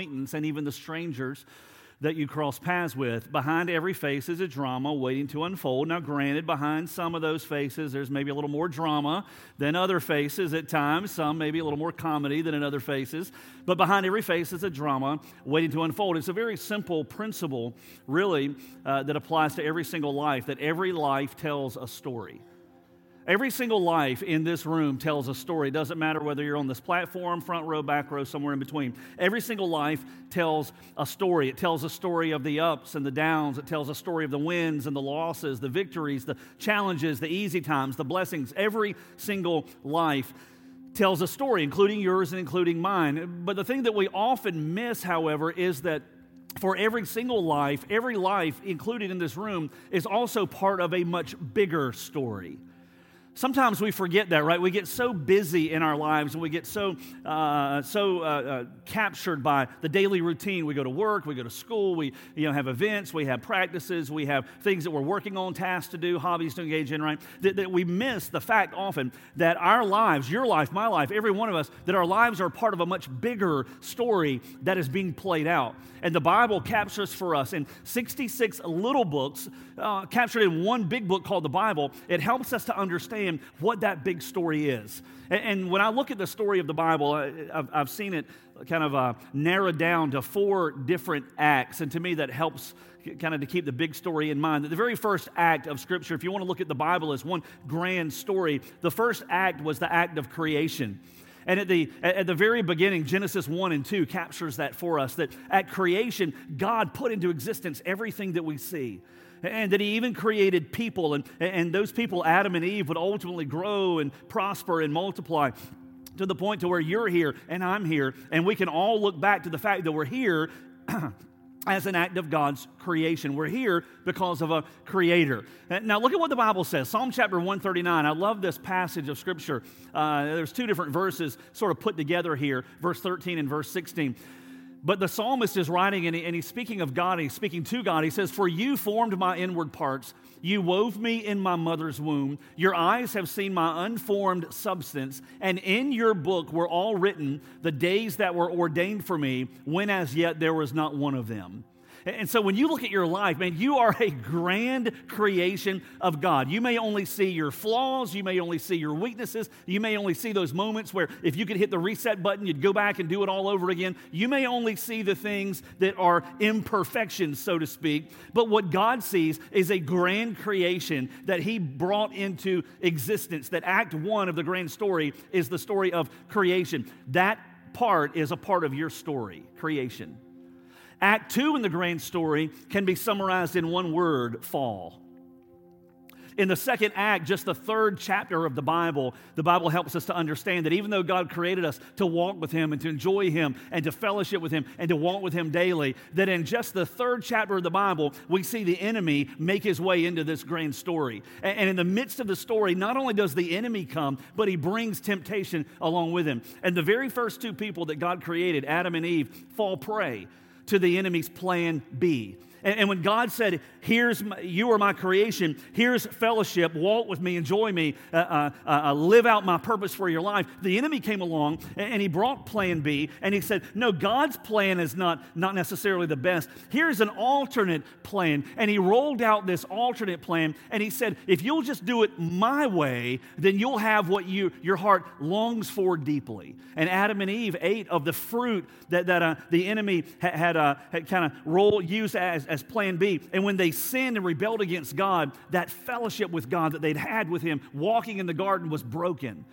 acquaintance and even the strangers that you cross paths with. Behind every face is a drama waiting to unfold. Now, granted, behind some of those faces, there's maybe a little more drama than other faces at times, some maybe a little more comedy than in other faces. But behind every face is a drama waiting to unfold. It's a very simple principle, really, uh, that applies to every single life, that every life tells a story. Every single life in this room tells a story. It doesn't matter whether you're on this platform, front row, back row, somewhere in between. Every single life tells a story. It tells a story of the ups and the downs. It tells a story of the wins and the losses, the victories, the challenges, the easy times, the blessings. Every single life tells a story, including yours and including mine. But the thing that we often miss, however, is that for every single life, every life included in this room is also part of a much bigger story. Sometimes we forget that, right? We get so busy in our lives and we get so, uh, so uh, uh, captured by the daily routine. We go to work, we go to school, we you know, have events, we have practices, we have things that we're working on, tasks to do, hobbies to engage in, right? That, that we miss the fact often that our lives, your life, my life, every one of us, that our lives are part of a much bigger story that is being played out. And the Bible captures for us in 66 little books, uh, captured in one big book called the Bible. It helps us to understand what that big story is. And, and when I look at the story of the Bible, I, have I've seen it kind of uh, narrowed down to four different acts. And to me, that helps kind of to keep the big story in mind. The very first act of Scripture, if you want to look at the Bible as one grand story, the first act was the act of creation. And at the, at the very beginning, Genesis 1 and 2 captures that for us that at creation, God put into existence everything that we see. And that He even created people, and, and those people, Adam and Eve, would ultimately grow and prosper and multiply to the point to where you're here and I'm here, and we can all look back to the fact that we're here as an act of God's creation. We're here because of a creator. Now, look at what the Bible says Psalm chapter 139. I love this passage of Scripture. Uh, there's two different verses sort of put together here, verse 13 and verse 16. But the psalmist is writing and, he, and he's speaking of God, he's speaking to God. He says, For you formed my inward parts, you wove me in my mother's womb. Your eyes have seen my unformed substance, and in your book were all written the days that were ordained for me, when as yet there was not one of them. And so when you look at your life, man, you are a grand creation of God. You may only see your flaws, you may only see your weaknesses, you may only see those moments where if you could hit the reset button, you'd go back and do it all over again. You may only see the things that are imperfections, so to speak. But what God sees is a grand creation that He brought into existence. That act one of the grand story is the story of creation. That part is a part of your story, creation. Act two in the grand story can be summarized in one word fall. In the second act, just the third chapter of the Bible, the Bible helps us to understand that even though God created us to walk with Him and to enjoy Him and to fellowship with Him and to walk with Him daily, that in just the third chapter of the Bible, we see the enemy make his way into this grand story. And in the midst of the story, not only does the enemy come, but he brings temptation along with him. And the very first two people that God created, Adam and Eve, fall prey to the enemy's plan B. And, and when God said, Here's my, you are my creation, here's fellowship, walk with me, enjoy me, uh, uh, uh, uh, live out my purpose for your life, the enemy came along and, and, he brought plan B and he said, No, God's plan is not, not necessarily the best. Here's an alternate plan. And he rolled out this alternate plan and he said, If you'll just do it my way, then you'll have what you, your heart longs for deeply. And Adam and Eve ate of the fruit that, that uh, the enemy had, had, uh, had kind of rolled, used as as plan B. And when they sinned and rebelled against God, that fellowship with God that they'd had with Him walking in the garden was broken.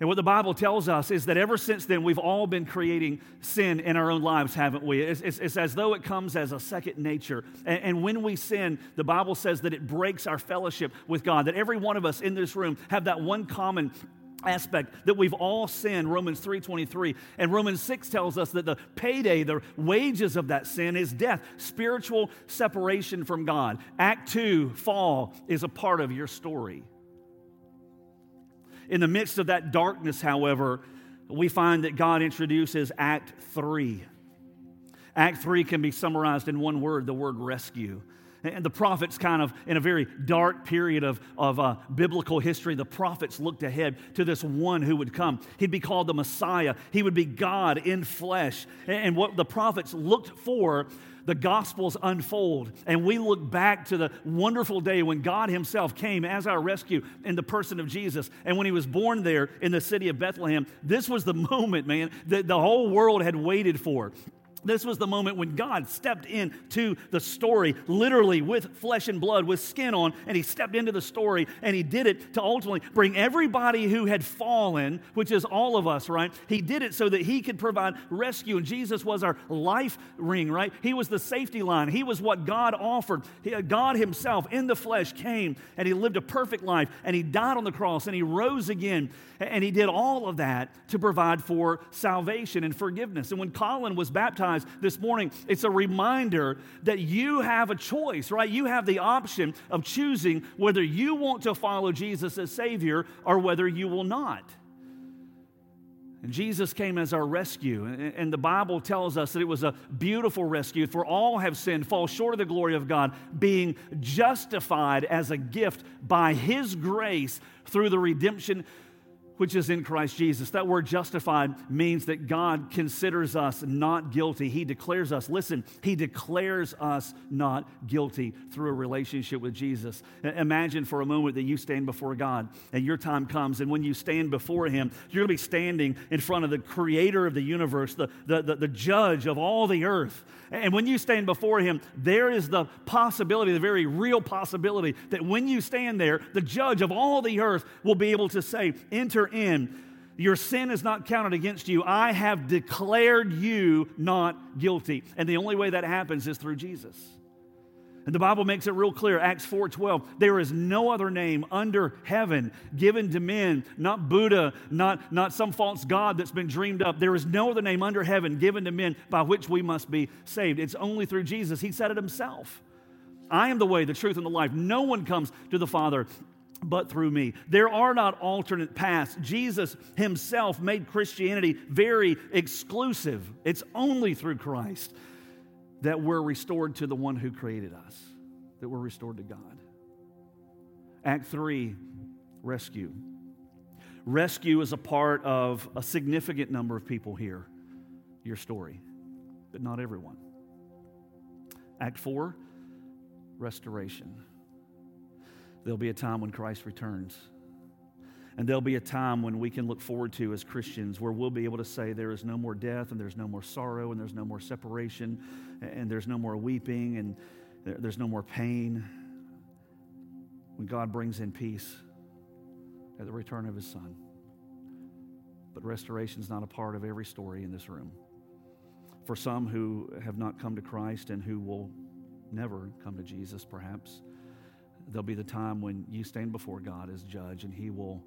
And what the Bible tells us is that ever since then, we've all been creating sin in our own lives, haven't we? It's, it's, it's as though it comes as a second nature. And, and, when we sin, the Bible says that it breaks our fellowship with God, that every one of us in this room have that one common aspect that we've all sinned romans 3.23 and romans 6 tells us that the payday the wages of that sin is death spiritual separation from god. Act 2 fall is a part of your story. In the midst of that darkness however we find that god introduces act 3 act 3 can be summarized in one word the word rescue And the prophets, kind of in a very dark period of, of uh, biblical history, the prophets looked ahead to this one who would come. He'd be called the Messiah, he would be God in flesh. And what the prophets looked for the Gospels unfold and we look back to the wonderful day when God Himself came as our rescue in the person of Jesus. And when He was born there in the city of Bethlehem, this was the moment, man, that the whole world had waited for. This was the moment when God stepped into the story, literally with flesh and blood, with skin on, and He stepped into the story, and He did it to ultimately bring everybody who had fallen, which is all of us, right? He did it so that He could provide rescue, and Jesus was our life ring, right? He was the safety line. He was what God offered. Uh, God Himself in the flesh came, and He lived a perfect life, and He died on the cross, and He rose again, and He did all of that to provide for salvation and forgiveness. And when Colin was baptized, this morning, it's a reminder that you have a choice, right? You have the option of choosing whether you want to follow Jesus as Savior or whether you will not. And Jesus came as our rescue. And the Bible tells us that it was a beautiful rescue. For all have sinned, fall short of the glory of God, being justified as a gift by His grace through the redemption which is in Christ Jesus. That word justified means that God considers us not guilty. He declares us, listen, He declares us not guilty through a relationship with Jesus. Imagine for a moment that you stand before God and your time comes, and when you stand before Him, you're going to be standing in front of the creator of the universe, the, the, the, the judge of all the earth. And when you stand before Him, there is the possibility, the very real possibility, that when you stand there, the judge of all the earth will be able to say, Enter in. Your sin is not counted against you. I have declared you not guilty. And the only way that happens is through Jesus. And the Bible makes it real clear, Acts 4:12, there is no other name under heaven given to men, not Buddha, not, not some false god that's been dreamed up. There is no other name under heaven given to men by which we must be saved. It's only through Jesus. He said it himself. I am the way, the truth, and the life. No one comes to the Father but through me. There are not alternate paths. Jesus himself made Christianity very exclusive. It's only through Christ that we're restored to the one who created us, that we're restored to God. Act 3 rescue. Rescue is a part of a significant number of people here, your story, but not everyone. Act 4 restoration. There'll be a time when Christ returns. And there'll be a time when we can look forward to as Christians where we'll be able to say there is no more death and there's no more sorrow and there's no more separation and there's no more weeping and there's no more pain. When God brings in peace at the return of his son. But restoration is not a part of every story in this room. For some who have not come to Christ and who will never come to Jesus, perhaps there'll be the time when you stand before God as judge and he will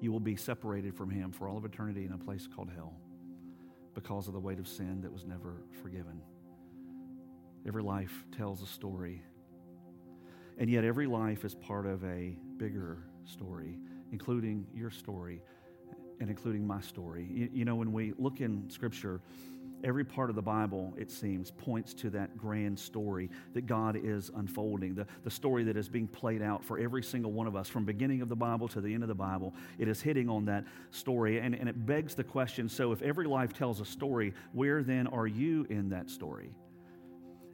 you will be separated from him for all of eternity in a place called hell because of the weight of sin that was never forgiven. Every life tells a story. And yet every life is part of a bigger story, including your story and including my story. You, you know, when we look in scripture, Every part of the Bible, it seems, points to that grand story that God is unfolding, the, the story that is being played out for every single one of us from beginning of the Bible to the end of the Bible. It is hitting on that story, and, and it begs the question so if every life tells a story, where then are you in that story?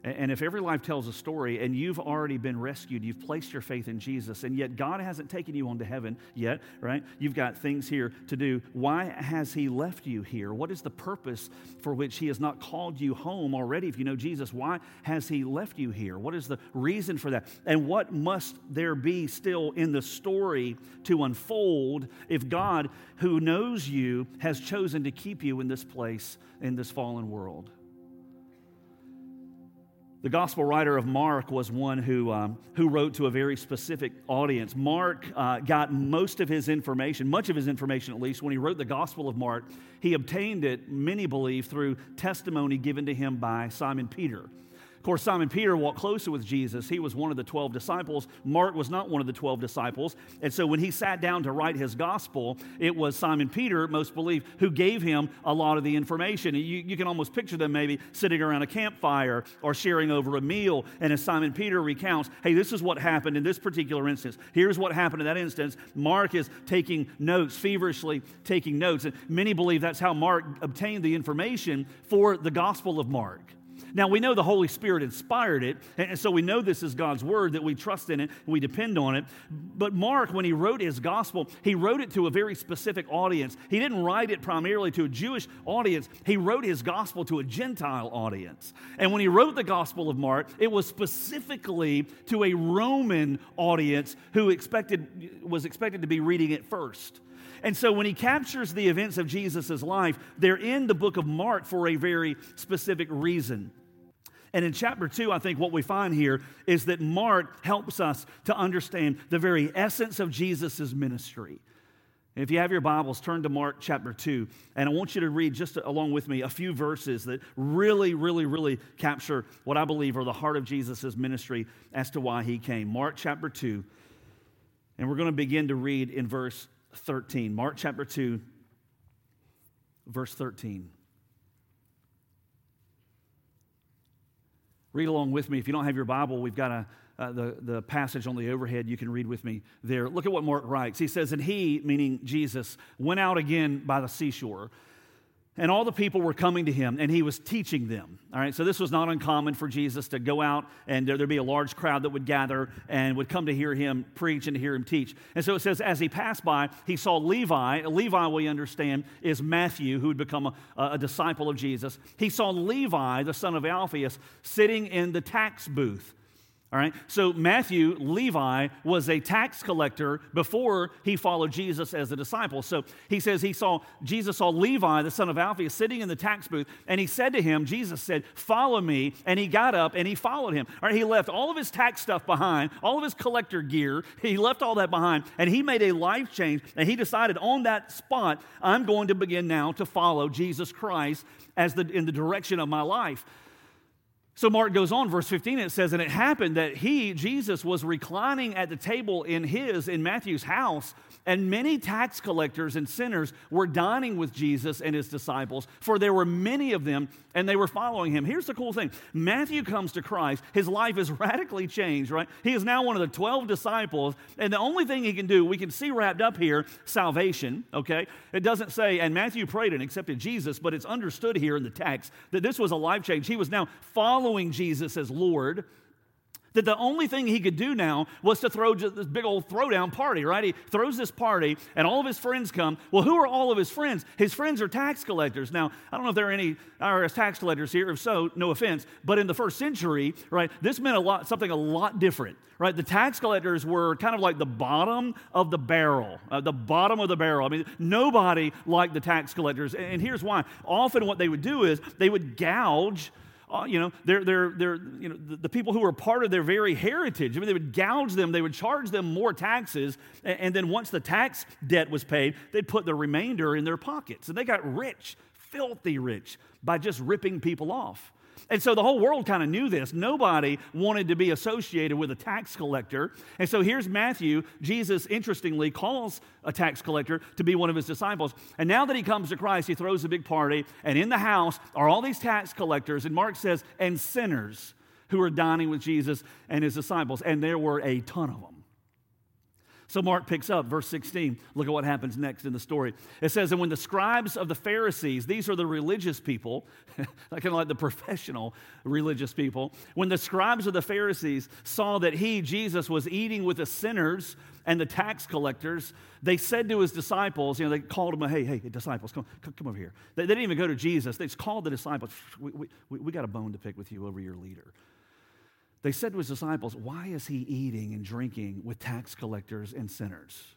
And if every life tells a story and you've already been rescued, you've placed your faith in Jesus, and yet God hasn't taken you on to heaven yet, right? You've got things here to do. Why has He left you here? What is the purpose for which He has not called you home already? If you know Jesus, why has He left you here? What is the reason for that? And what must there be still in the story to unfold if God, who knows you, has chosen to keep you in this place, in this fallen world? The gospel writer of Mark was one who, um, who wrote to a very specific audience. Mark uh, got most of his information, much of his information at least, when he wrote the Gospel of Mark. He obtained it, many believe, through testimony given to him by Simon Peter. Of course, Simon Peter walked closer with Jesus. He was one of the 12 disciples. Mark was not one of the 12 disciples. And so when he sat down to write his gospel, it was Simon Peter, most believe, who gave him a lot of the information. You, you can almost picture them maybe sitting around a campfire or sharing over a meal. And as Simon Peter recounts, hey, this is what happened in this particular instance. Here's what happened in that instance. Mark is taking notes, feverishly taking notes. And many believe that's how Mark obtained the information for the Gospel of Mark. Now, we know the Holy Spirit inspired it, and so we know this is God's word, that we trust in it, we depend on it. But Mark, when he wrote his gospel, he wrote it to a very specific audience. He didn't write it primarily to a Jewish audience, he wrote his gospel to a Gentile audience. And when he wrote the Gospel of Mark, it was specifically to a Roman audience who expected, was expected to be reading it first. And so when he captures the events of Jesus' life, they're in the book of Mark for a very specific reason. And in chapter two, I think what we find here is that Mark helps us to understand the very essence of Jesus' ministry. If you have your Bibles, turn to Mark chapter 2. And I want you to read just along with me a few verses that really, really, really capture what I believe are the heart of Jesus' ministry as to why he came. Mark chapter 2. And we're going to begin to read in verse 13. Mark chapter 2, verse 13. Read along with me. If you don't have your Bible, we've got a, uh, the, the passage on the overhead. You can read with me there. Look at what Mark writes. He says, And he, meaning Jesus, went out again by the seashore and all the people were coming to him, and he was teaching them. All right, so this was not uncommon for Jesus to go out, and there'd be a large crowd that would gather and would come to hear him preach and to hear him teach. And so it says, as he passed by, he saw Levi. Levi, we understand, is Matthew, who had become a, a disciple of Jesus. He saw Levi, the son of Alphaeus, sitting in the tax booth. All right, so Matthew, Levi, was a tax collector before he followed Jesus as a disciple. So he says he saw, Jesus saw Levi, the son of Alphaeus, sitting in the tax booth, and he said to him, Jesus said, Follow me. And he got up and he followed him. All right, he left all of his tax stuff behind, all of his collector gear, he left all that behind, and he made a life change. And he decided on that spot, I'm going to begin now to follow Jesus Christ as the, in the direction of my life. So Mark goes on, verse 15, it says, And it happened that he, Jesus, was reclining at the table in his, in Matthew's house, and many tax collectors and sinners were dining with Jesus and his disciples, for there were many of them, and they were following him. Here's the cool thing Matthew comes to Christ. His life is radically changed, right? He is now one of the 12 disciples, and the only thing he can do, we can see wrapped up here, salvation, okay? It doesn't say, and Matthew prayed and accepted Jesus, but it's understood here in the text that this was a life change. He was now following Jesus as Lord that the only thing he could do now was to throw this big old throwdown party, right? He throws this party and all of his friends come. Well, who are all of his friends? His friends are tax collectors. Now, I don't know if there are any IRS tax collectors here. If so, no offense. But in the first century, right, this meant a lot, something a lot different, right? The tax collectors were kind of like the bottom of the barrel, uh, the bottom of the barrel. I mean, nobody liked the tax collectors. And here's why. Often what they would do is they would gouge uh, you know, they're, they're, they're, you know, the, the, people who were part of their very heritage. I mean, they would gouge them, they would charge them more taxes, and, and then once the tax debt was paid, they'd put the remainder in their pockets. And they got rich, filthy rich, by just ripping people off. And so the whole world kind of knew this. Nobody wanted to be associated with a tax collector. And so here's Matthew. Jesus, interestingly, calls a tax collector to be one of his disciples. And now that he comes to Christ, he throws a big party. And in the house are all these tax collectors. And Mark says, and sinners who are dining with Jesus and his disciples. And there were a ton of them. So Mark picks up verse 16. Look at what happens next in the story. It says, And when the scribes of the Pharisees, these are the religious people, kind of like the professional religious people, when the scribes of the Pharisees saw that he, Jesus, was eating with the sinners and the tax collectors, they said to his disciples, you know, they called him, hey, hey, disciples, come, come, over here. They, they, didn't even go to Jesus. They just called the disciples, we, we, we got a bone to pick with you over your leader. They said to his disciples, Why is he eating and drinking with tax collectors and sinners?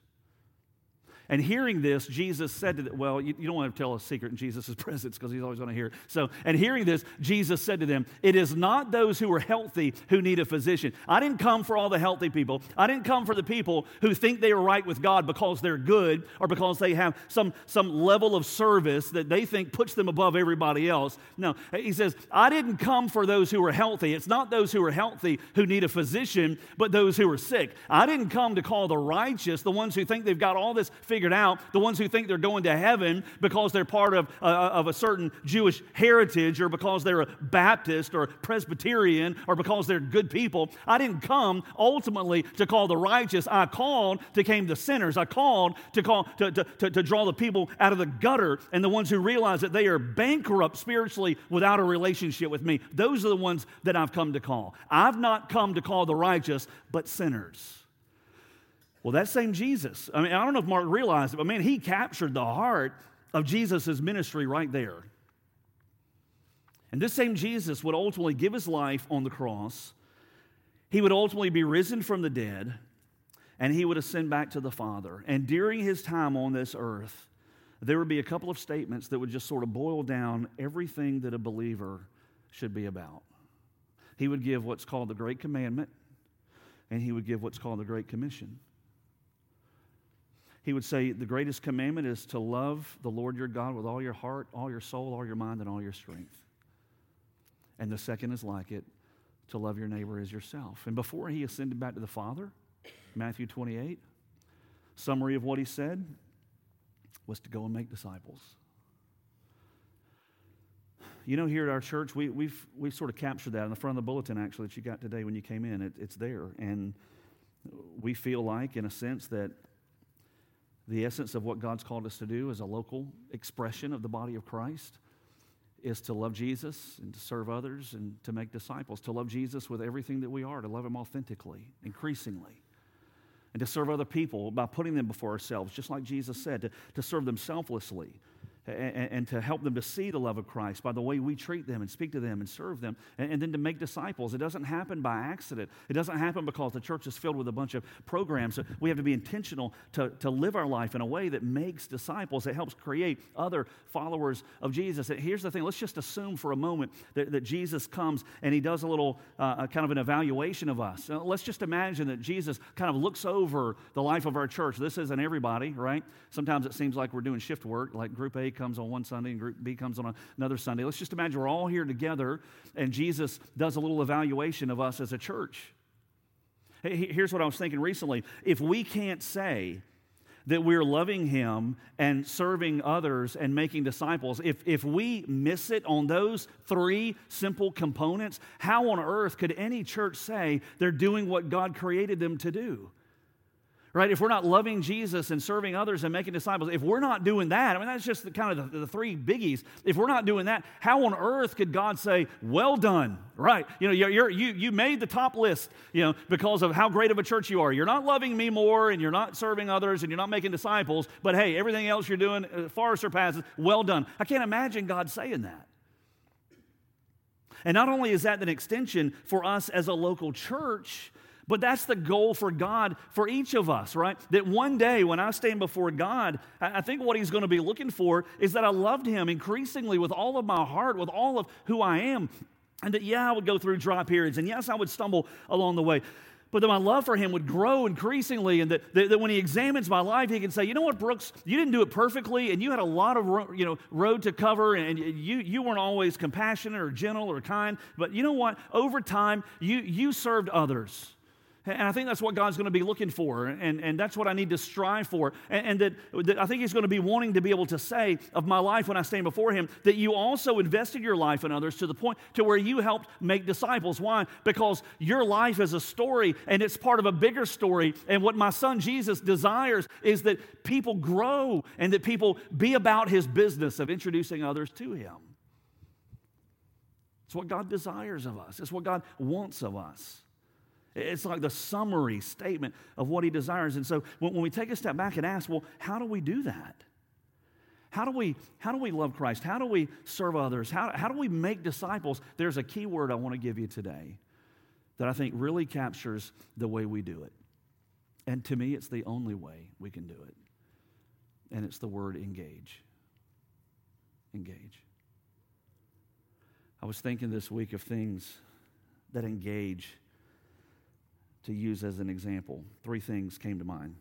And hearing this, Jesus said to them, well, you, you don't want to tell a secret in Jesus' presence because he's always going to hear it. So, and hearing this, Jesus said to them, It is not those who are healthy who need a physician. I didn't come for all the healthy people. I didn't come for the people who think they are right with God because they're good or because they have some, some level of service that they think puts them above everybody else. No, he says, I didn't come for those who are healthy. It's not those who are healthy who need a physician, but those who are sick. I didn't come to call the righteous, the ones who think they've got all this figured figured out, the ones who think they're going to heaven because they're part of, uh, uh, of a certain Jewish heritage or because they're a Baptist or Presbyterian or because they're good people. I didn't come ultimately to call the righteous. I called to came the sinners. I called to call to, to, to, to draw the people out of the gutter and the ones who realize that they are bankrupt spiritually without a relationship with me. Those are the ones that I've come to call. I've not come to call the righteous, but sinners. Well, that same Jesus, I mean, I don't know if Mark realized it, but man, he captured the heart of Jesus' ministry right there. And this same Jesus would ultimately give his life on the cross. He would ultimately be risen from the dead, and he would ascend back to the Father. And during his time on this earth, there would be a couple of statements that would just sort of boil down everything that a believer should be about. He would give what's called the Great Commandment, and he would give what's called the Great Commission he would say, The greatest commandment is to love the Lord your God with all your heart, all your soul, all your mind, and all your strength. And the second is like it to love your neighbor as yourself. And before he ascended back to the Father, Matthew 28, summary of what he said was to go and make disciples. You know, here at our church, we, we've, we've sort of captured that in the front of the bulletin, actually, that you got today when you came in. It, it's there. And we feel like, in a sense, that the essence of what God's called us to do as a local expression of the body of Christ is to love Jesus and to serve others and to make disciples, to love Jesus with everything that we are, to love Him authentically, increasingly, and to serve other people by putting them before ourselves, just like Jesus said, to, to serve them selflessly and, and, to help them to see the love of Christ by the way we treat them and speak to them and serve them, and, and, then to make disciples. It doesn't happen by accident. It doesn't happen because the church is filled with a bunch of programs. We have to be intentional to, to live our life in a way that makes disciples, that helps create other followers of Jesus. And here's the thing let's just assume for a moment that, that Jesus comes and he does a little uh, kind of an evaluation of us. Uh, let's just imagine that Jesus kind of looks over the life of our church. This isn't everybody, right? Sometimes it seems like we're doing shift work, like Group A comes on one Sunday and group B comes on another Sunday. Let's just imagine we're all here together and Jesus does a little evaluation of us as a church. Here's what I was thinking recently. If we can't say, that we're loving him and serving others and making disciples, if, if we miss it on those three simple components, how on earth could any church say they're doing what God created them to do? Right? If we're not loving Jesus and serving others and making disciples, if we're not doing that, I mean, that's just the, kind of the, the, three biggies. If we're not doing that, how on earth could God say, well done, right? You know, you're, you, you made the top list, you know, because of how great of a church you are. You're not loving me more and you're not serving others and you're not making disciples, but hey, everything else you're doing uh, far surpasses, well done. I can't imagine God saying that. And not only is that an extension for us as a local church, but that's the goal for God for each of us, right? That one day when I stand before God, I think what He's going to be looking for is that I loved Him increasingly with all of my heart, with all of who I am. And that, yeah, I would go through dry periods, and yes, I would stumble along the way. But that my love for him would grow increasingly, and that, that, that, when he examines my life, he can say, You know what, Brooks, you didn't do it perfectly, and you had a lot of ro- you know, road to cover, and you, you weren't always compassionate or gentle or kind. But you know what? Over time, you, you served others. And I think that's what God's going to be looking for, and, and that's what I need to strive for. And, and that, that, I think He's going to be wanting to be able to say of my life when I stand before Him that you also invested your life in others to the point to where you helped make disciples. Why? Because your life is a story, and it's part of a bigger story. And what my son Jesus desires is that people grow and that people be about His business of introducing others to Him. It's what God desires of us, it's what God wants of us. It's like the summary statement of what he desires. And so when, we take a step back and ask, well, how do we do that? How do we, how do we love Christ? How do we serve others? How, how do we make disciples? There's a key word I want to give you today that I think really captures the way we do it. And to me, it's the only way we can do it. and it's the word engage. Engage. I was thinking this week of things that engage to use as an example. Three things came to mind.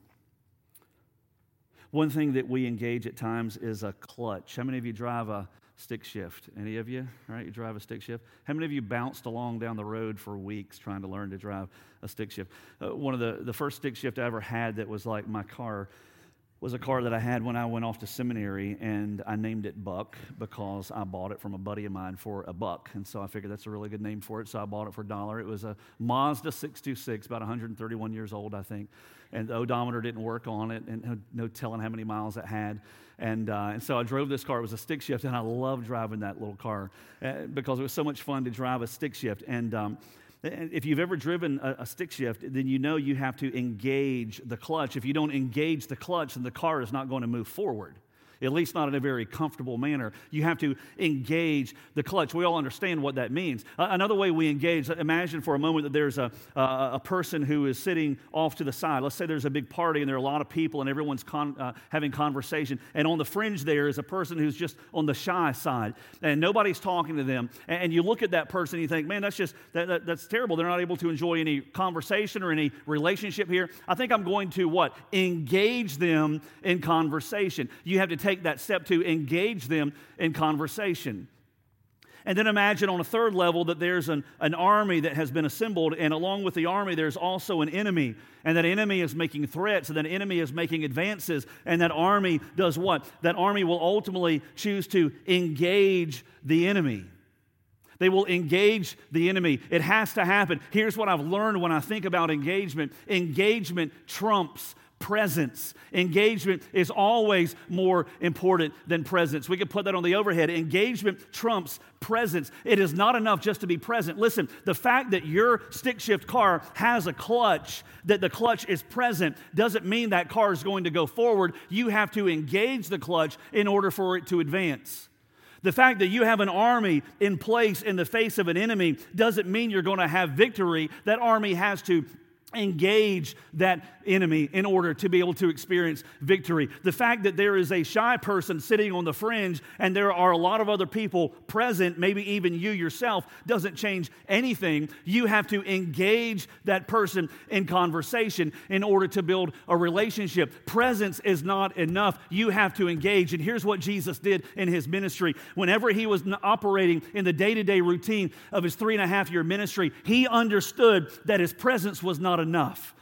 One thing that we engage at times is a clutch. How many of you drive a stick shift? Any of you? Right? You drive a stick shift? How many of you bounced along down the road for weeks trying to learn to drive a stick shift? Uh, one of the, the first stick shift I ever had that was like my car was a car that I had when I went off to seminary, and I named it Buck because I bought it from a buddy of mine for a buck. And so I figured that's a really good name for it, so I bought it for a dollar. It was a Mazda 626, about 131 years old, I think. And the odometer didn't work on it, and no telling how many miles it had. And, uh, and so I drove this car. It was a stick shift, and I loved driving that little car uh, because it was so much fun to drive a stick shift. And um, if you've ever driven a, a, stick shift, then you know you have to engage the clutch. If you don't engage the clutch, then the car is not going to move forward at least not in a very comfortable manner. You have to engage the clutch. We all understand what that means. Uh, another way we engage, imagine for a moment that there's a, uh, a person who is sitting off to the side. Let's say there's a big party and there are a lot of people and everyone's con- uh, having conversation. And on the fringe there is a person who's just on the shy side and nobody's talking to them. And, and you look at that person and you think, man, that's just, that, that, that's terrible. They're not able to enjoy any conversation or any relationship here. I think I'm going to what? Engage them in conversation. You have to take take that step to engage them in conversation. And then imagine on a third level that there's an, an army that has been assembled, and along with the army, there's also an enemy. And that enemy is making threats, and that enemy is making advances. And that army does what? That army will ultimately choose to engage the enemy. They will engage the enemy. It has to happen. Here's what I've learned when I think about engagement engagement trumps presence. Engagement is always more important than presence. We could put that on the overhead. Engagement trumps presence. It is not enough just to be present. Listen, the fact that your stick shift car has a clutch, that the clutch is present, doesn't mean that car is going to go forward. You have to engage the clutch in order for it to advance. The fact that you have an army in place in the face of an enemy doesn't mean you're going to have victory. That army has to engage that enemy in order to be able to experience victory. The fact that there is a shy person sitting on the fringe and there are a lot of other people present, maybe even you yourself, doesn't change anything. You have to engage that person in conversation in order to build a relationship. Presence is not enough. You have to engage. And here's what Jesus did in his ministry. Whenever he was operating in the day to day routine of his three and a half year ministry, he understood that his presence was not enough.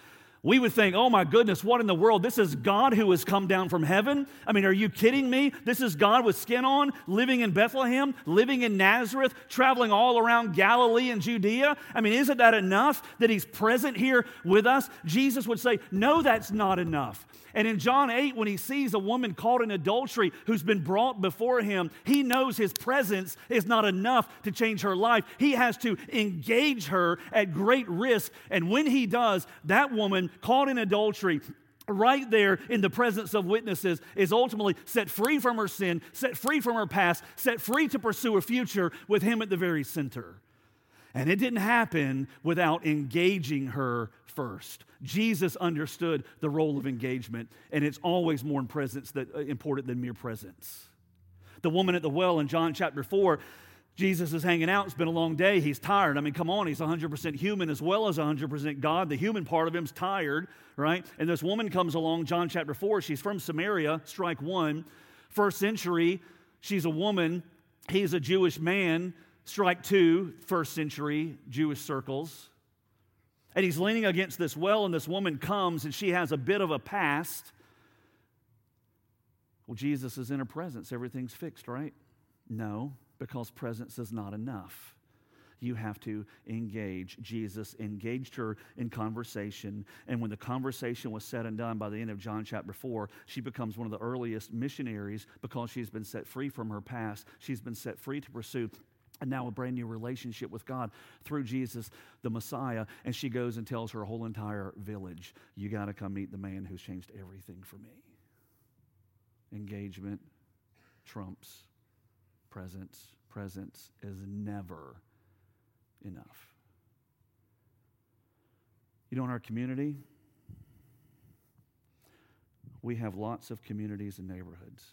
We would think, oh my goodness, what in the world? This is God who has come down from heaven? I mean, are you kidding me? This is God with skin on, living in Bethlehem, living in Nazareth, traveling all around Galilee and Judea? I mean, isn't that enough that He's present here with us? Jesus would say, no, that's not enough. And in John 8, when he sees a woman caught in adultery who's been brought before him, he knows his presence is not enough to change her life. He has to engage her at great risk. And when he does, that woman caught in adultery right there in the presence of witnesses is ultimately set free from her sin, set free from her past, set free to pursue a future with him at the very center. And it didn't happen without engaging her first. Jesus understood the role of engagement, and it's always more in presence that, uh, important than mere presence. The woman at the well in John chapter 4, Jesus is hanging out. It's been a long day. He's tired. I mean, come on. He's 100% human as well as 100% God. The human part of him's tired, right? And this woman comes along, John chapter 4. She's from Samaria, strike one. First century, she's a woman. He's a Jewish man. Strike two, first century Jewish circles. And he's leaning against this well, and this woman comes and she has a bit of a past. Well, Jesus is in her presence. Everything's fixed, right? No, because presence is not enough. You have to engage. Jesus engaged her in conversation. And when the conversation was said and done by the end of John chapter 4, she becomes one of the earliest missionaries because she's been set free from her past. She's been set free to pursue and now a brand new relationship with God through Jesus, the Messiah. And she goes and tells her whole entire village, You got to come meet the man who's changed everything for me. Engagement trumps presence. Presence is never enough. You know, in our community, we have lots of communities and neighborhoods,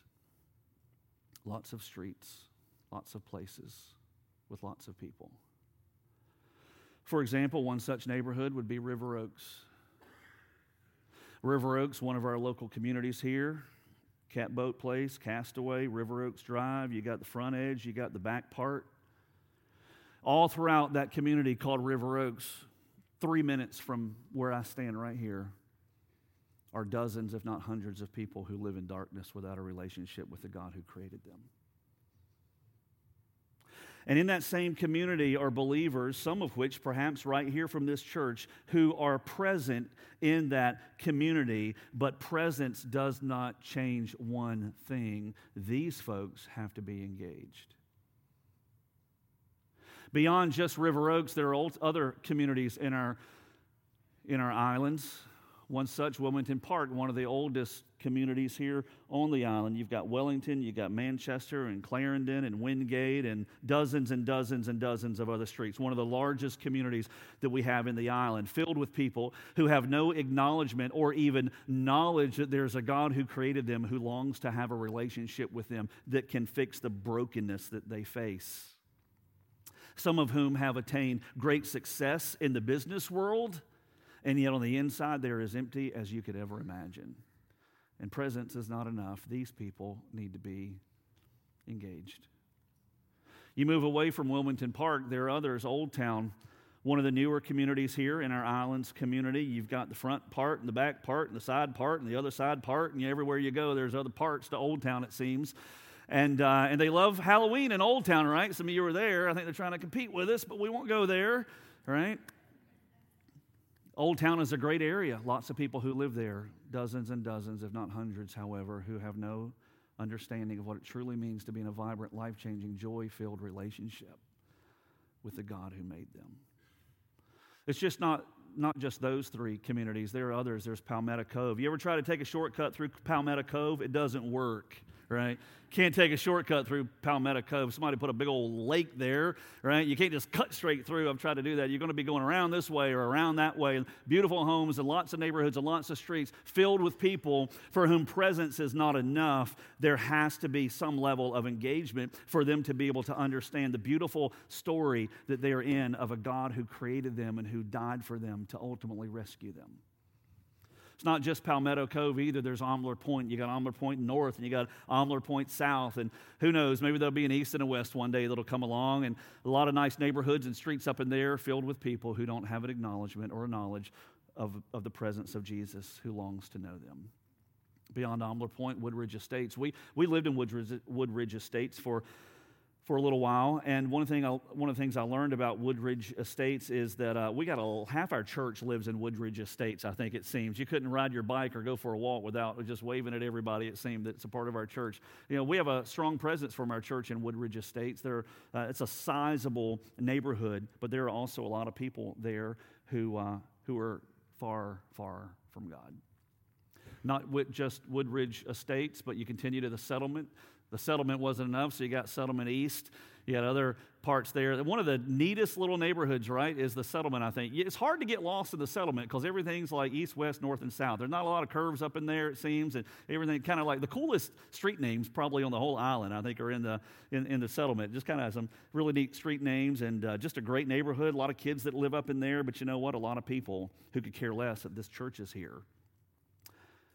lots of streets, lots of places with lots of people. For example, one such neighborhood would be River Oaks. River Oaks, one of our local communities here, Catboat Place, Castaway, River Oaks Drive. You got the front edge, you got the back part. All throughout that community called River Oaks, three minutes from where I stand right here, are dozens, if not hundreds, of people who live in darkness without a relationship with the God who created them. And in that same community are believers, some of which perhaps right here from this church, who are present in that community, but presence does not change one thing. These folks have to be engaged. Beyond just River Oaks, there are other communities in our, in our islands. One such, Wilmington Park, one of the oldest communities here on the island. You've got Wellington, you've got Manchester and Clarendon and Wingate and dozens and dozens and dozens of other streets. One of the largest communities that we have in the island, filled with people who have no acknowledgement or even knowledge that there's a God who created them who longs to have a relationship with them that can fix the brokenness that they face. Some of whom have attained great success in the business world and yet on the inside, they're as empty as you could ever imagine. And presence is not enough. These people need to be engaged. You move away from Wilmington Park, there are others, Old Town, one of the newer communities here in our islands community. You've got the front part and the back part and the side part and the other side part, and everywhere you go, there's other parts to Old Town, it seems. And, uh, and they love Halloween in Old Town, right? Some of you were there. I think they're trying to compete with us, but we won't go there, right? Old Town is a great area. Lots of people who live there, dozens and dozens, if not hundreds, however, who have no understanding of what it truly means to be in a vibrant, life changing, joy filled relationship with the God who made them. It's just not, not just those three communities, there are others. There's Palmetto Cove. You ever try to take a shortcut through Palmetto Cove? It doesn't work right? Can't take a shortcut through Palmetto Cove. Somebody put a big old lake there, right? You can't just cut straight through. I've tried to do that. You're going to be going around this way or around that way. Beautiful homes and lots of neighborhoods and lots of streets filled with people for whom presence is not enough. There has to be some level of engagement for them to be able to understand the beautiful story that they are in of a God who created them and who died for them to ultimately rescue them. It's not just Palmetto Cove either. There's Oemler Point. You got Oemler Point North, and you got Oemler Point South, and who knows? Maybe there'll be an east and a west one day that'll come along, and a lot of nice neighborhoods and streets up in there filled with people who don't have an acknowledgement or a knowledge of, of the presence of Jesus, who longs to know them. Beyond Oemler Point, Woodridge Estates. We, we lived in Woodridge, Woodridge Estates for for a little while. And one, thing I, one of the things I learned about Woodridge Estates is that uh, we got a half our church lives in Woodridge Estates. I think it seems you couldn't ride your bike or go for a walk without just waving at everybody. It seemed that's a part of our church. You know, we have a strong presence from our church in Woodridge Estates. There, uh, it's a sizable neighborhood, but there are also a lot of people there who uh, who are far, far from God. Not with just Woodridge Estates, but you continue to the settlement the settlement wasn't enough, so you got Settlement East. You got other parts there. One of the neatest little neighborhoods, right, is the settlement, I think. It's hard to get lost in the settlement because everything's like east, west, north, and south. There's not a lot of curves up in there, it seems, and everything kind of like the coolest street names probably on the whole island, I think, are in the, in, in the settlement. Just kind of some really neat street names and uh, just a great neighborhood. A lot of kids that live up in there, but you know what? A lot of people who could care less that this church is here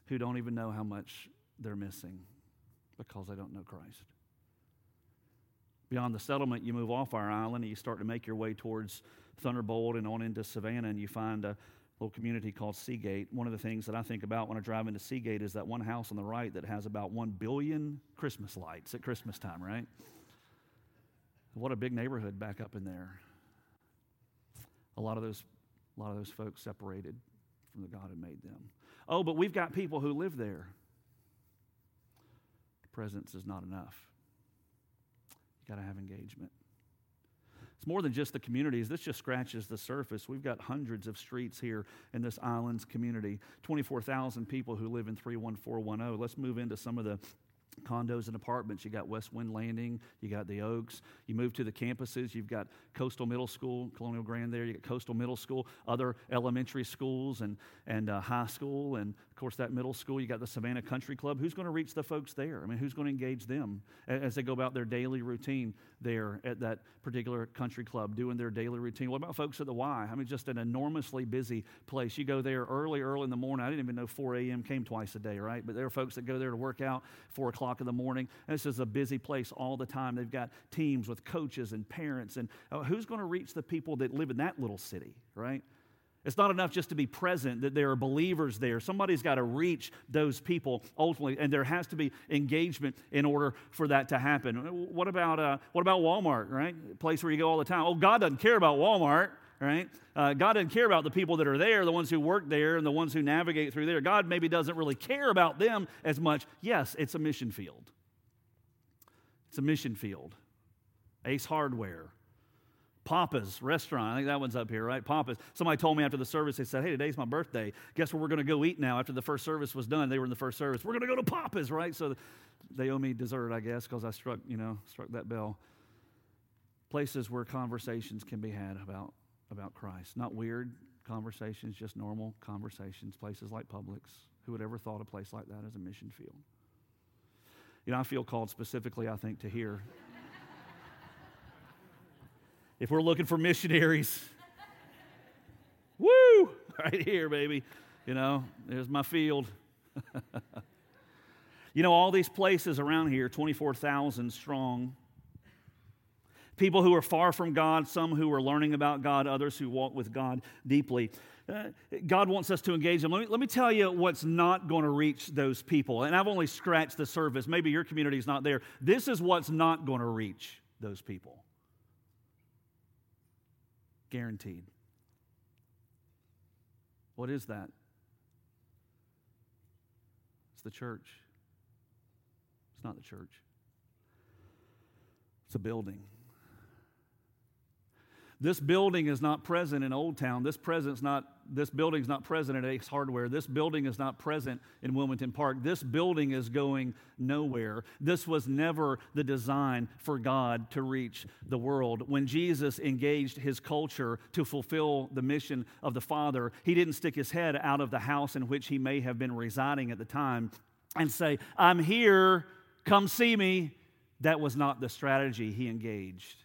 who don't even know how much they're missing because they don't know Christ. Beyond the settlement, you move off our island and you start to make your way towards Thunderbolt and on into Savannah, and you find a little community called Seagate. One of the things that I think about when I drive into Seagate is that one house on the right that has about one billion Christmas lights at Christmas time, right? What a big neighborhood back up in there. A lot of those, a lot of those folks separated from the God who made them. Oh, but we've got people who live there presence is not enough. You got to have engagement. It's more than just the communities. This just scratches the surface. We've got hundreds of streets here in this islands community, 24,000 people who live in 31410. Let's move into some of the condos and apartments. You got West Wind Landing, you got the Oaks. You move to the campuses, you've got Coastal Middle School, Colonial Grand there, you got Coastal Middle School, other elementary schools and, and uh, high school, and course that middle school. You got the Savannah Country Club. Who's going to reach the folks there? I mean, who's going to engage them as they go about their daily routine there at that particular country club, doing their daily routine? What about folks at the Y? I mean, just an enormously busy place. You go there early, early in the morning. I didn't even know 4 a.m. came twice a day, right? But there are folks that go there to work out 4 o'clock in the morning. And this is a busy place all the time. They've got teams with coaches and parents. And uh, who's going to reach the people that live in that little city, right? It's not enough just to be present, that there are believers there. Somebody's got to reach those people ultimately, and there has to be engagement in order for that to happen. What about, uh, what about Walmart, right? A place where you go all the time. Oh, God doesn't care about Walmart, right? Uh, God doesn't care about the people that are there, the ones who work there, and the ones who navigate through there. God maybe doesn't really care about them as much. Yes, it's a mission field. It's a mission field. Ace Hardware, Papa's restaurant. I think that one's up here, right? Papa's. Somebody told me after the service, they said, Hey, today's my birthday. Guess where we're going to go eat now after the first service was done? They were in the first service. We're going to go to Papa's, right? So they owe me dessert, I guess, because I struck, you know, struck that bell. Places where conversations can be had about, about Christ. Not weird conversations, just normal conversations. Places like Publix. Who would ever thought a place like that as a mission field? You know, I feel called specifically, I think, to hear if we're looking for missionaries, woo, right here, baby. You know, there's my field. you know, all these places around here, 24,000 strong. People who are far from God, some who are learning about God, others who walk with God deeply. Uh, God wants us to engage them. Let me, let me tell you what's not going to reach those people. And I've only scratched the surface. Maybe your community is not there. This is what's not going to reach those people. Guaranteed. What is that? It's the church. It's not the church, it's a building. This building is not present in Old Town. This present's not this building's not present at Ace Hardware. This building is not present in Wilmington Park. This building is going nowhere. This was never the design for God to reach the world. When Jesus engaged his culture to fulfill the mission of the Father, he didn't stick his head out of the house in which he may have been residing at the time and say, I'm here, come see me. That was not the strategy he engaged.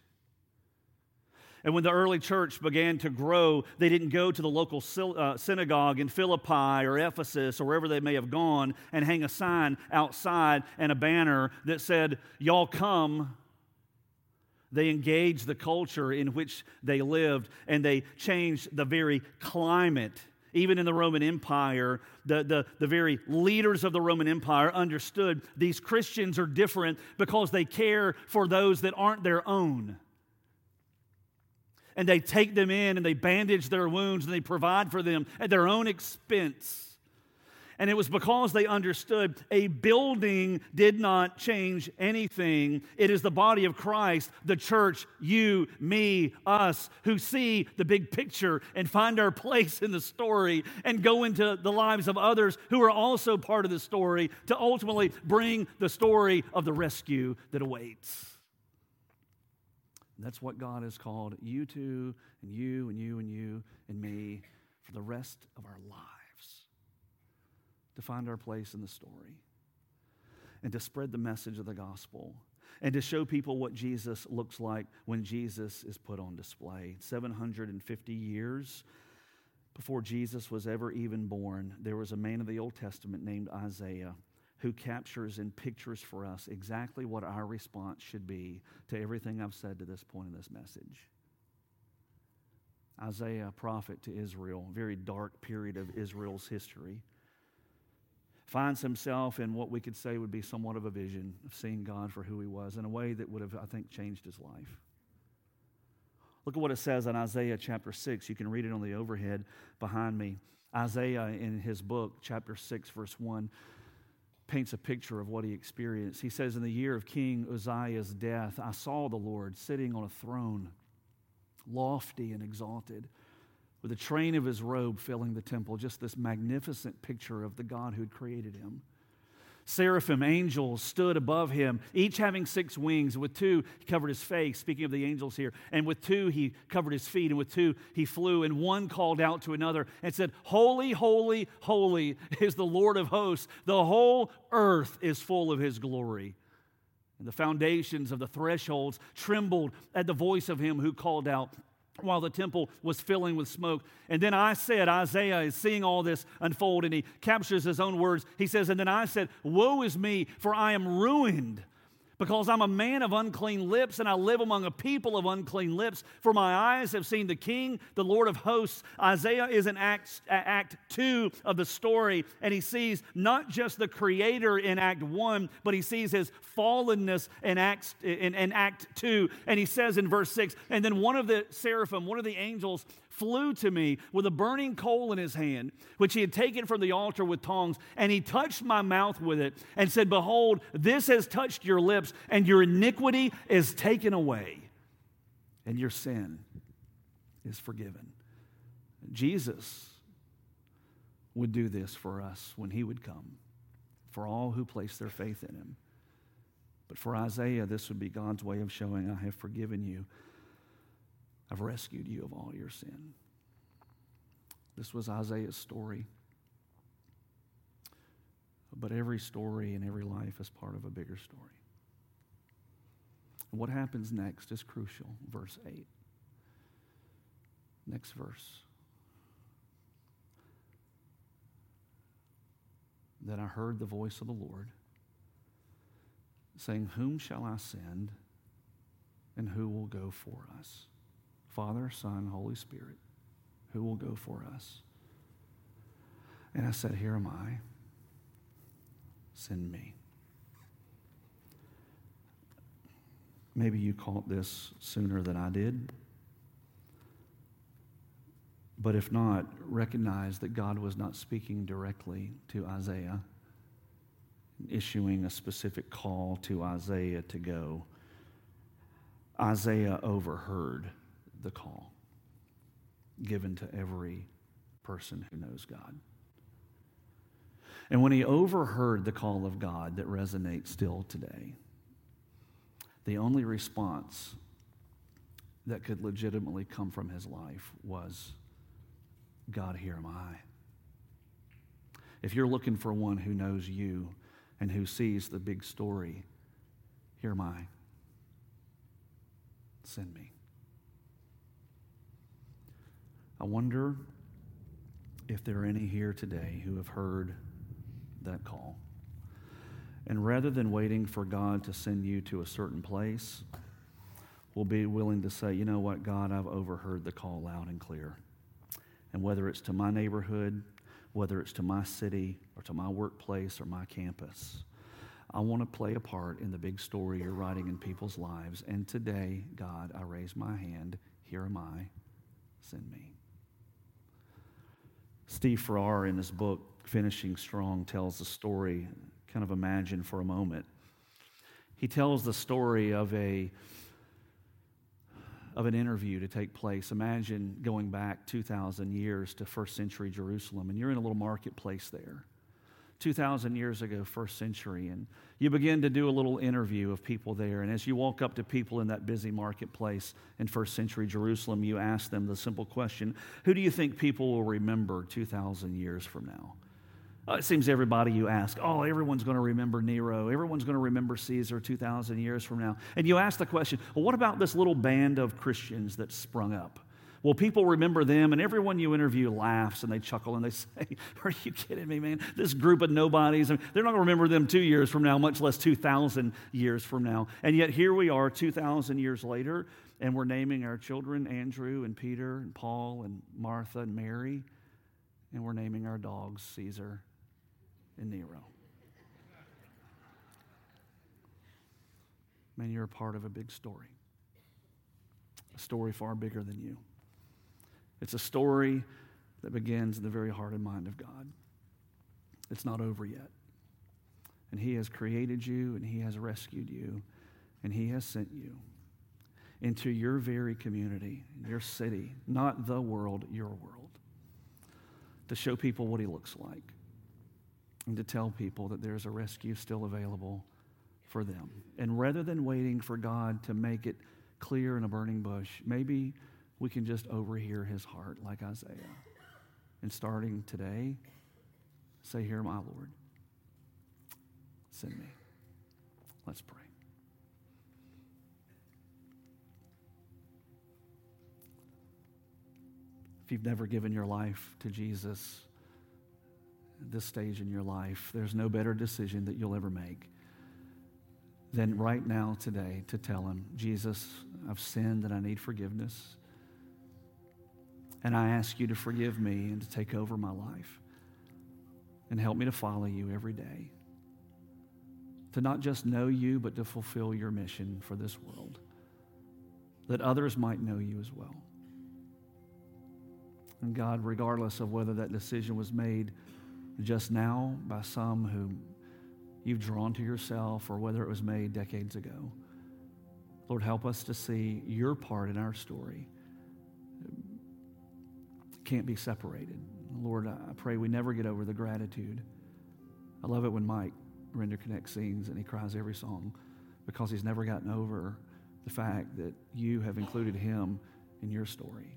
And when the early church began to grow, they didn't go to the local uh, synagogue in Philippi or Ephesus or wherever they may have gone and hang a sign outside and a banner that said, Y'all come. They engaged the culture in which they lived and they changed the very climate. Even in the Roman Empire, the, the, the very leaders of the Roman Empire understood these Christians are different because they care for those that aren't their own and they take them in and they bandage their wounds and they provide for them at their own expense. And it was because they understood a building did not change anything. It is the body of Christ, the church, you, me, us, who see the big picture and find our place in the story and go into the lives of others who are also part of the story to ultimately bring the story of the rescue that awaits. That's what God has called you to, and you, and you, and you, and me for the rest of our lives to find our place in the story and to spread the message of the gospel and to show people what Jesus looks like when Jesus is put on display. 750 years before Jesus was ever even born, there was a man of the Old Testament named Isaiah who captures and pictures for us exactly what our response should be to everything I've said to this point in this message. Isaiah, prophet to Israel, very dark period of Israel's history, finds himself in what we could say would be somewhat of a vision of seeing God for who he was in a way that would have, I think, changed his life. Look at what it says in Isaiah chapter 6. You can read it on the overhead behind me. Isaiah, in his book, chapter 6, verse 1, paints a picture of what he experienced. He says, In the year of King Uzziah's death, I saw the Lord sitting on a throne, lofty and exalted, with a train of his robe filling the temple, just this magnificent picture of the God who had created him. Seraphim, angels, stood above him, each having six wings. With two, he covered his face, speaking of the angels here. And with two, he covered his feet. And with two, he flew. And one called out to another and said, Holy, holy, holy is the Lord of hosts. The whole earth is full of his glory. And the foundations of the thresholds trembled at the voice of him who called out while the temple was filling with smoke. And then I said, Isaiah is seeing all this unfold, and he captures his own words. He says, And then I said, Woe is me, for I am ruined because I'm a man of unclean lips and I live among a people of unclean lips. For my eyes have seen the King, the Lord of hosts. Isaiah is in Act, uh, act 2 of the story, and he sees not just the Creator in Act 1, but he sees his fallenness in, Acts, in, in Act 2. And he says in verse 6 And then one of the seraphim, one of the angels, flew to me with a burning coal in his hand, which he had taken from the altar with tongs, and he touched my mouth with it and said, Behold, this has touched your lips, and your iniquity is taken away, and your sin is forgiven. Jesus would do this for us when he would come, for all who place their faith in him. But for Isaiah, this would be God's way of showing, I have forgiven you I've rescued you of all your sin. This was Isaiah's story. But every story and every life is part of a bigger story. What happens next is crucial. Verse 8. Next verse. Then I heard the voice of the Lord saying, Whom shall I send, and who will go for us? Father, Son, Holy Spirit, who will go for us? And I said, Here am I. Send me. Maybe you caught this sooner than I did. But if not, recognize that God was not speaking directly to Isaiah, issuing a specific call to Isaiah to go. Isaiah overheard the call given to every person who knows God. And when he overheard the call of God that resonates still today, the only response that could legitimately come from his life was, God, here am I. If you're looking for one who knows you and who sees the big story, here am I. Send me. I wonder if there are any here today who have heard that call. And rather than waiting for God to send you to a certain place, will be willing to say, you know what, God, I've overheard the call loud and clear. And whether it's to my neighborhood, whether it's to my city, or to my workplace, or my campus, I want to play a part in the big story you're writing in people's lives. And today, God, I raise my hand. Here am I. Send me. Steve Farrar, in his book, Finishing Strong, tells the story, kind of imagine for a moment. He tells the story of a of an interview to take place. Imagine going back 2,000 years to first century Jerusalem, and you're in a little marketplace there. 2,000 years ago, first century, and you begin to do a little interview of people there. And as you walk up to people in that busy marketplace in first century Jerusalem, you ask them the simple question Who do you think people will remember 2,000 years from now? Uh, it seems everybody you ask, oh, everyone's going to remember Nero. Everyone's going to remember Caesar 2,000 years from now. And you ask the question, well, what about this little band of Christians that sprung up? Well, people remember them, and everyone you interview laughs and they chuckle and they say, Are you kidding me, man? This group of nobodies, they're not going to remember them two years from now, much less 2,000 years from now. And yet here we are 2,000 years later, and we're naming our children Andrew and Peter and Paul and Martha and Mary, and we're naming our dogs Caesar and Nero. Man, you're a part of a big story, a story far bigger than you. It's a story that begins in the very heart and mind of God. It's not over yet. And He has created you, and He has rescued you, and He has sent you into your very community, your city, not the world, your world, to show people what He looks like. and to tell people that there's a rescue still available for them. And rather than waiting for God to make it clear in a burning bush, maybe we can just overhear his heart like Isaiah. And starting today, say, Here, my Lord, send me. Let's pray. If you've never given your life to Jesus this stage in your life, there's no better decision that you'll ever make than right now, today, to tell him, Jesus, I've sinned and I need forgiveness. And I ask you to forgive me and to take over my life and help me to follow you every day. To not just know you, but to fulfill your mission for this world, that others might know you as well. And God, regardless of whether that decision was made just now by some who you've drawn to yourself or whether it was made decades ago, Lord, help us to see your part in our story. Can't be separated. Lord, I pray we never get over the gratitude. I love it when Mike Render Connect sings and he cries every song because he's never gotten over the fact that you have included him in your story.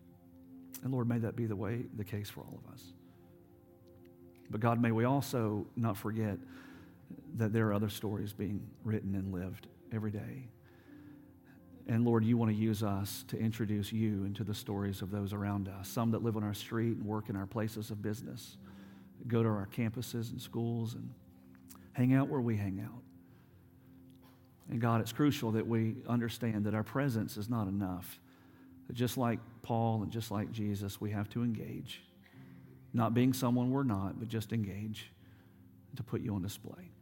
And Lord, may that be the way, the case for all of us. But God, may we also not forget that there are other stories being written and lived every day. And Lord, you want to use us to introduce you into the stories of those around us, some that live on our street and work in our places of business, go to our campuses and schools and hang out where we hang out. And God, it's crucial that we understand that our presence is not enough. That just like Paul and just like Jesus, we have to engage. Not being someone we're not, but just engage to put you on display.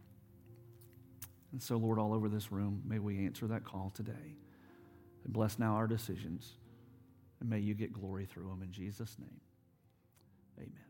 And so, Lord, all over this room, may we answer that call today. And bless now our decisions. And may you get glory through them in Jesus' name. Amen.